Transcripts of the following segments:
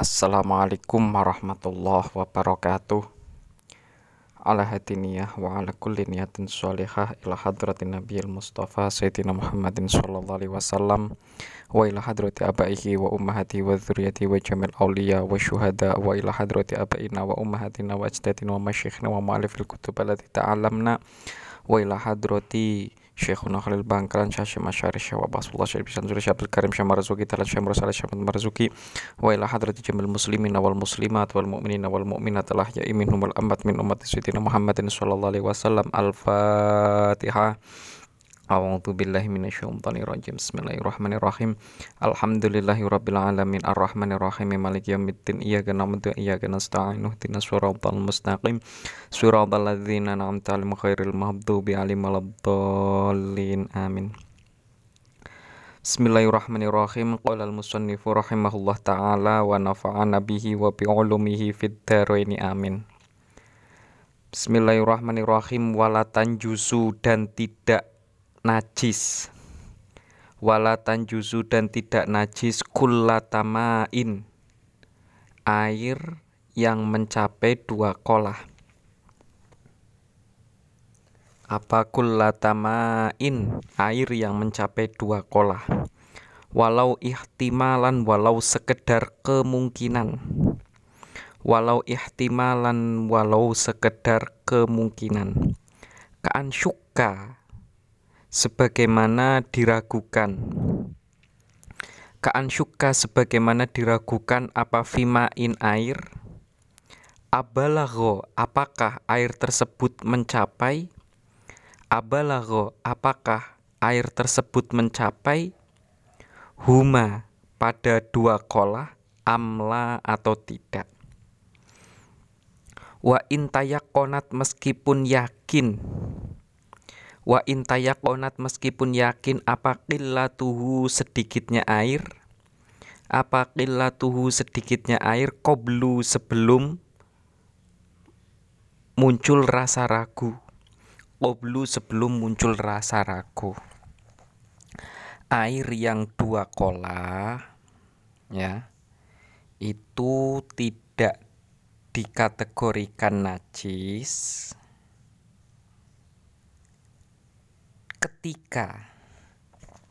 Assalamualaikum warahmatullahi wabarakatuh. Ala hadiniyah wa ala kulli niyatin sholihah ila hadratin nabiyil mustafa sayyidina Muhammadin sallallahu alaihi wasallam wa ila hadrati abaihi wa ummahati wa dzurriyyati wa jamil awliya wa syuhada wa ila hadrati abaina wa ummahatina wa ajdatina wa masyikhina wa mu'alifil kutub allati ta'allamna wa ila hadrati Syekhuna Khalil Bangkalan Syekh Masyari Syekh Wabasullah Syekh Bisan Zuri Syekh Karim Syekh Marzuki Talan Syekh Mursalah Syekh Marzuki wa ila hadrati jamil muslimin wal muslimat wal mu'minin wal mu'minat Allah ya minhum wal ambat min umat sayyidina Muhammadin sallallahu alaihi wasallam al-fatihah A'udzu billahi minasyaitonir rajim. Bismillahirrahmanirrahim. Alhamdulillahi rabbil alamin arrahmanir rahim maliki yaumiddin. Iyyaka na'budu wa iyyaka nasta'in. Ihdinas siratal mustaqim. Siratal ladzina an'amta 'alaihim ghairil maghdubi 'alaihim waladdallin. Amin. Bismillahirrahmanirrahim. Qala al-musannifu rahimahullah taala wa nafa'ana bihi wa bi ulumihi fid dharaini. Amin. Bismillahirrahmanirrahim. Wala tanjusu dan tidak najis. Wala tanjuzu dan tidak najis kullatamain air yang mencapai dua kolah. Apa kullatamain air yang mencapai dua kolah. Walau ihtimalan walau sekedar kemungkinan. Walau ihtimalan walau sekedar kemungkinan. Kaan syukka sebagaimana diragukan. Kaan syuka sebagaimana diragukan apa fima in air. Abalago, apakah air tersebut mencapai? Abalago, apakah air tersebut mencapai? Huma, pada dua kolah, amla atau tidak. Wa intayakonat meskipun yakin Wa intayakonat meskipun yakin apa tuhu sedikitnya air? Apa tuhu sedikitnya air koblu sebelum muncul rasa ragu? Koblu sebelum muncul rasa ragu. Air yang dua kola ya itu tidak dikategorikan najis ketika.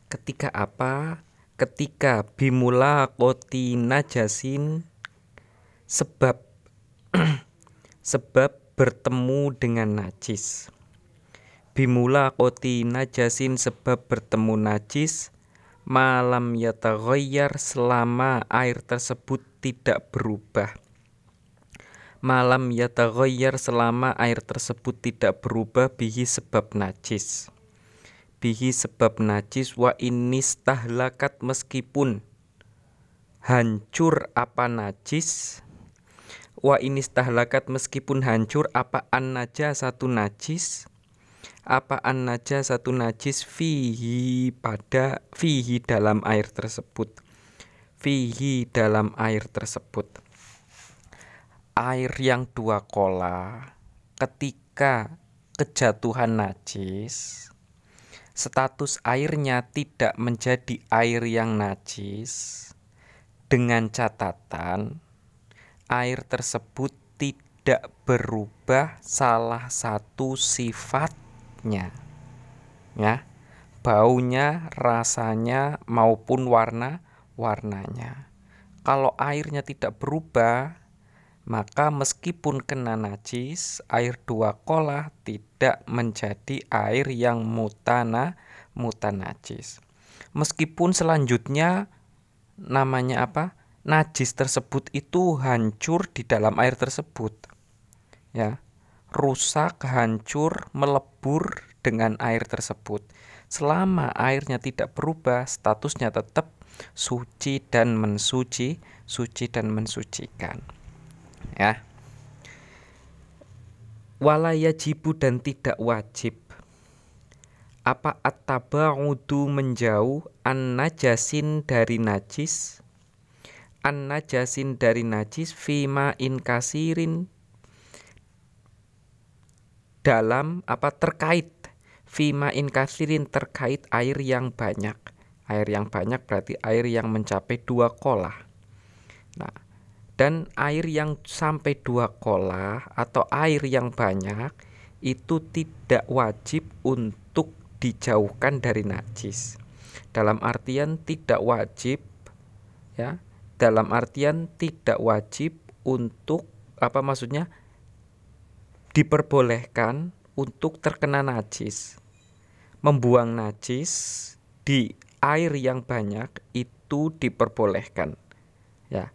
Ketika apa? Ketika bimula koti najasin sebab sebab bertemu dengan najis. Bimula koti najasin sebab bertemu najis malam yataghayyar selama air tersebut tidak berubah. Malam yataghayyar selama air tersebut tidak berubah bihi sebab najis bihi sebab najis wa tahlakat meskipun hancur apa najis? Wa tahlakat meskipun hancur apa an satu najis? Apa an satu najis fihi pada fihi dalam air tersebut? Fihi dalam air tersebut. Air yang dua kola ketika kejatuhan najis status airnya tidak menjadi air yang najis. Dengan catatan air tersebut tidak berubah salah satu sifatnya. Ya baunya rasanya maupun warna warnanya kalau airnya tidak berubah maka meskipun kena najis, air dua kolah tidak menjadi air yang mutana mutanajis. Meskipun selanjutnya namanya apa? Najis tersebut itu hancur di dalam air tersebut. Ya. Rusak, hancur, melebur dengan air tersebut. Selama airnya tidak berubah, statusnya tetap suci dan mensuci, suci dan mensucikan ya. Wala yajibu dan tidak wajib. Apa at-tabaudu menjauh an najasin dari najis? An najasin dari najis fima in kasirin. Dalam apa terkait? Fima in kasirin terkait air yang banyak. Air yang banyak berarti air yang mencapai dua kolah. Nah dan air yang sampai dua kolah atau air yang banyak itu tidak wajib untuk dijauhkan dari najis. Dalam artian tidak wajib ya. Dalam artian tidak wajib untuk apa maksudnya diperbolehkan untuk terkena najis. Membuang najis di air yang banyak itu diperbolehkan ya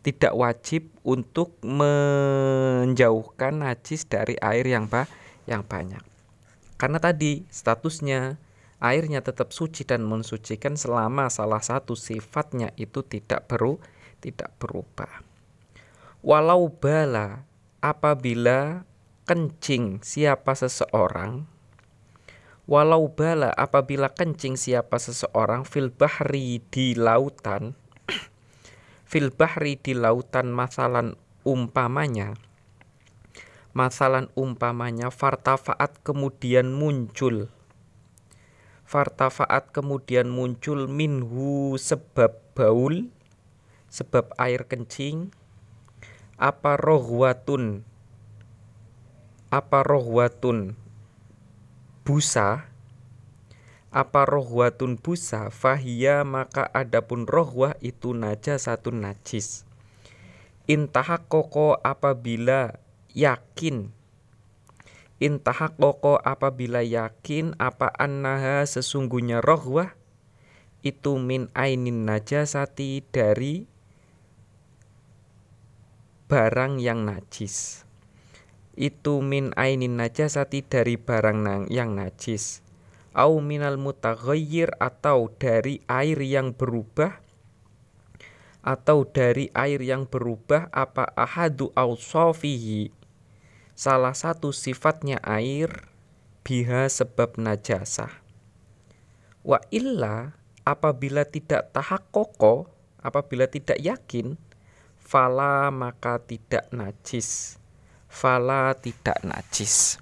tidak wajib untuk menjauhkan najis dari air yang ba yang banyak. Karena tadi statusnya airnya tetap suci dan mensucikan selama salah satu sifatnya itu tidak beru tidak berubah. Walau bala apabila kencing siapa seseorang walau bala apabila kencing siapa seseorang fil bahri di lautan fil bahri di lautan masalan umpamanya. Masalan umpamanya fartafaat kemudian muncul. Fartafaat kemudian muncul minhu sebab baul sebab air kencing. Apa rohwatun? Apa rohwatun? Busa apa rohwatun busa fahia maka adapun rohwah itu najasatun najis. Intahak koko apabila yakin. Intahak koko apabila yakin apa annaha sesungguhnya rohwah itu min ainin najasati dari barang yang najis. Itu min ainin najasati dari barang yang najis au minal mutaghayyir atau dari air yang berubah atau dari air yang berubah apa ahadu awsafihi? Salah satu sifatnya air biha sebab najasah. Wa illa apabila tidak tahakoko apabila tidak yakin fala maka tidak najis. Fala tidak najis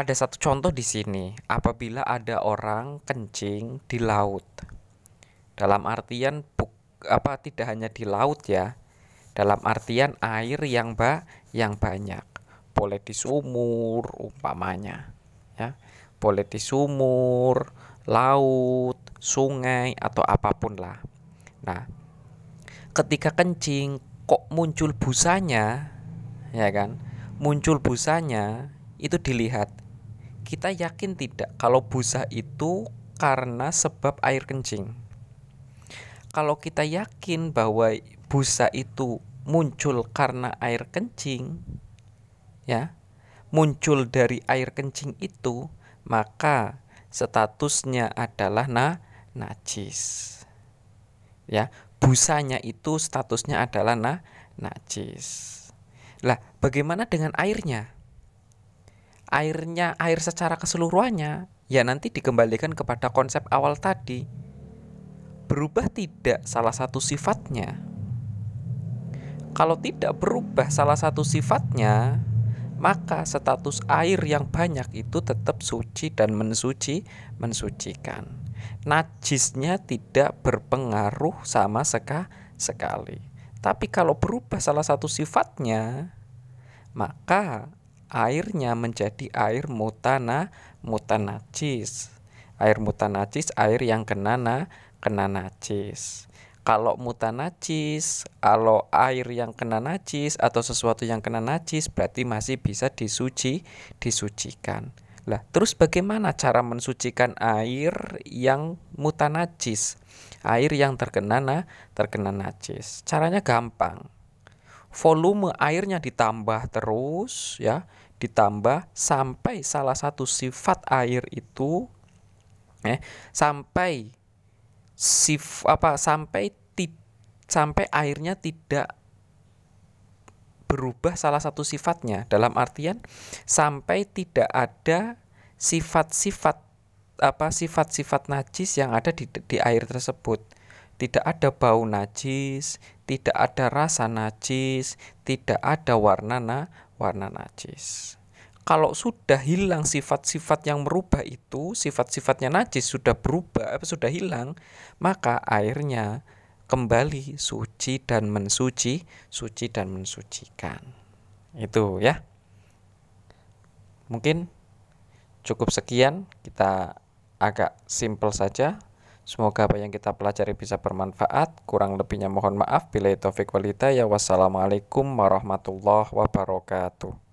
ada satu contoh di sini. Apabila ada orang kencing di laut. Dalam artian buk, apa tidak hanya di laut ya. Dalam artian air yang ba yang banyak. Boleh di sumur umpamanya ya. Boleh di sumur laut sungai atau apa pun lah. Nah ketika kencing kok muncul busanya? Ya kan? Muncul busanya itu dilihat kita yakin tidak kalau busa itu karena sebab air kencing. Kalau kita yakin bahwa busa itu muncul karena air kencing ya muncul dari air kencing itu maka statusnya adalah na najis. Ya busanya itu statusnya adalah na najis. Lah bagaimana dengan airnya airnya air secara keseluruhannya ya nanti dikembalikan kepada konsep awal tadi. Berubah tidak salah satu sifatnya? Kalau tidak berubah salah satu sifatnya maka status air yang banyak itu tetap suci dan mensuci mensucikan. Najisnya tidak berpengaruh sama seka sekali. Tapi kalau berubah salah satu sifatnya maka airnya menjadi air mutana mutanajis. Air mutanajis air yang kena na, kena najis. Kalau mutanajis, kalau air yang kena najis atau sesuatu yang kena najis berarti masih bisa disuci, disucikan. Lah, terus bagaimana cara mensucikan air yang mutanajis? Air yang terkena na, terkena najis. Caranya gampang volume airnya ditambah terus ya. Ditambah sampai salah satu sifat air itu eh sampai sif apa sampai ti, sampai airnya tidak berubah salah satu sifatnya. Dalam artian sampai tidak ada sifat-sifat apa sifat-sifat najis yang ada di, di air tersebut tidak ada bau najis, tidak ada rasa najis, tidak ada warna na, warna najis. Kalau sudah hilang sifat-sifat yang merubah itu, sifat-sifatnya najis sudah berubah, sudah hilang, maka airnya kembali suci dan mensuci, suci dan mensucikan. Itu ya. Mungkin cukup sekian kita agak simple saja. Semoga apa yang kita pelajari bisa bermanfaat. Kurang lebihnya mohon maaf. Bila walita ya wassalamualaikum warahmatullahi wabarakatuh.